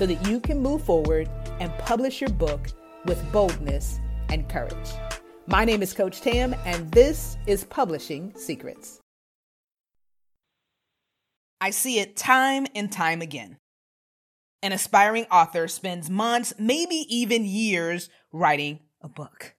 so that you can move forward and publish your book with boldness and courage. My name is Coach Tam, and this is Publishing Secrets. I see it time and time again. An aspiring author spends months, maybe even years, writing a book.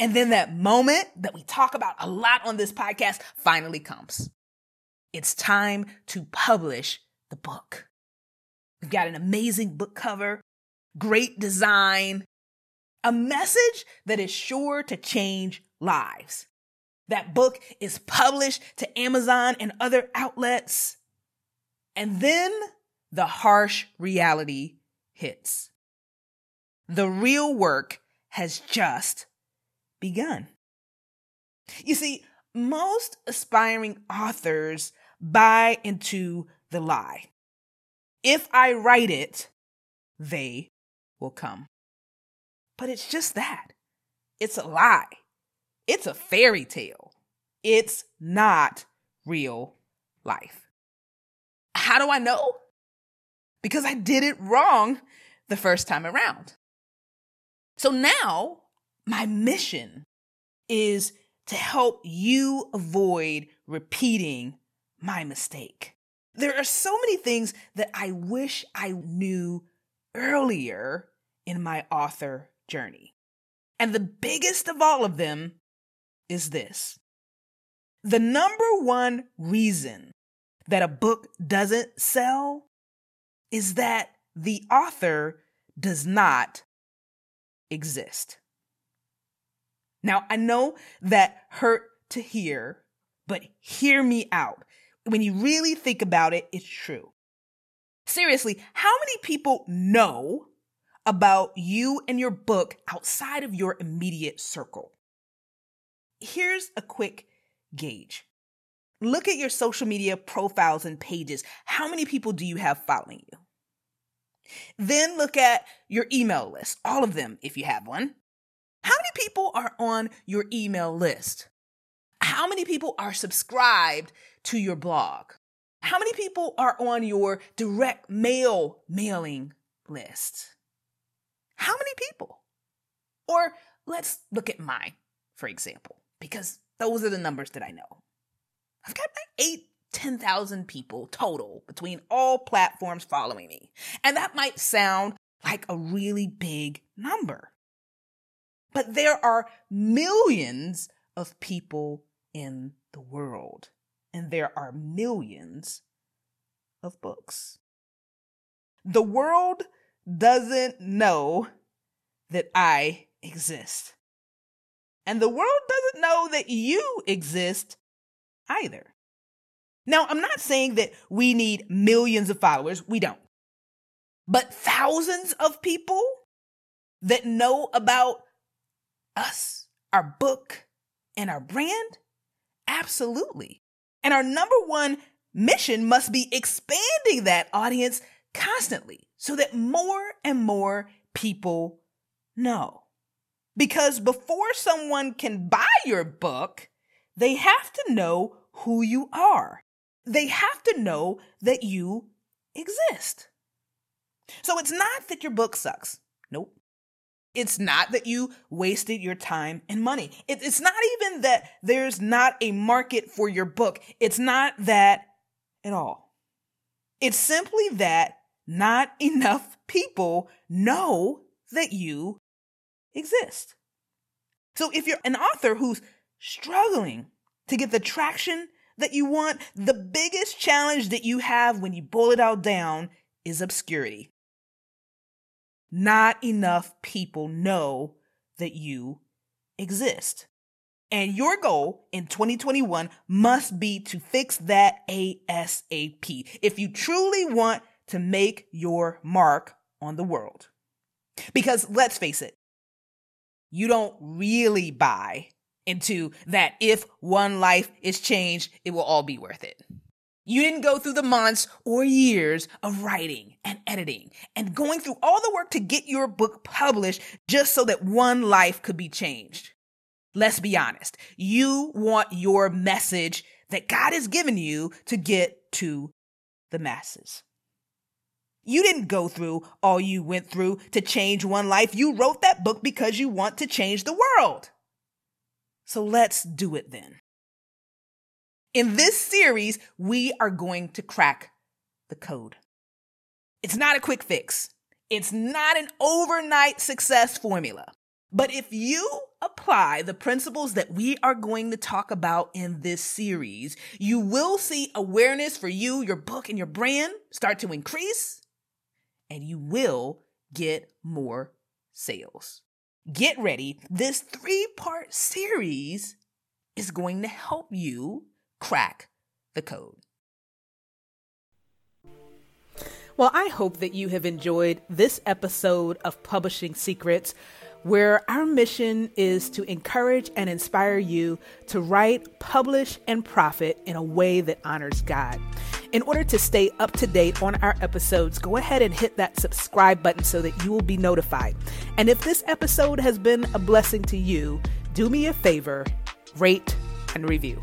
And then that moment that we talk about a lot on this podcast finally comes. It's time to publish the book. We've got an amazing book cover, great design, a message that is sure to change lives. That book is published to Amazon and other outlets. And then the harsh reality hits. The real work has just begun. You see, most aspiring authors buy into the lie. If I write it, they will come. But it's just that. It's a lie. It's a fairy tale. It's not real life. How do I know? Because I did it wrong the first time around. So now my mission is to help you avoid repeating my mistake. There are so many things that I wish I knew earlier in my author journey. And the biggest of all of them is this. The number one reason that a book doesn't sell is that the author does not exist. Now, I know that hurt to hear, but hear me out. When you really think about it, it's true. Seriously, how many people know about you and your book outside of your immediate circle? Here's a quick gauge. Look at your social media profiles and pages. How many people do you have following you? Then look at your email list, all of them if you have one. How many people are on your email list? How many people are subscribed to your blog? How many people are on your direct mail mailing list? How many people? Or let's look at mine, for example, because those are the numbers that I know. I've got like eight, 10,000 people total between all platforms following me. And that might sound like a really big number. But there are millions of people in the world, and there are millions of books. The world doesn't know that I exist. And the world doesn't know that you exist either. Now, I'm not saying that we need millions of followers. We don't. But thousands of people that know about us, our book, and our brand? Absolutely. And our number one mission must be expanding that audience constantly so that more and more people know. Because before someone can buy your book, they have to know who you are. They have to know that you exist. So it's not that your book sucks. Nope. It's not that you wasted your time and money. It, it's not even that there's not a market for your book. It's not that at all. It's simply that not enough people know that you exist. So if you're an author who's struggling to get the traction that you want, the biggest challenge that you have when you boil it all down is obscurity not enough people know that you exist. And your goal in 2021 must be to fix that ASAP. If you truly want to make your mark on the world. Because let's face it, you don't really buy into that if one life is changed, it will all be worth it. You didn't go through the months or years of writing and editing and going through all the work to get your book published just so that one life could be changed. Let's be honest. You want your message that God has given you to get to the masses. You didn't go through all you went through to change one life. You wrote that book because you want to change the world. So let's do it then. In this series, we are going to crack the code. It's not a quick fix. It's not an overnight success formula. But if you apply the principles that we are going to talk about in this series, you will see awareness for you, your book, and your brand start to increase, and you will get more sales. Get ready. This three part series is going to help you crack the code. Well, I hope that you have enjoyed this episode of Publishing Secrets where our mission is to encourage and inspire you to write, publish, and profit in a way that honors God. In order to stay up to date on our episodes, go ahead and hit that subscribe button so that you will be notified. And if this episode has been a blessing to you, do me a favor, rate and review.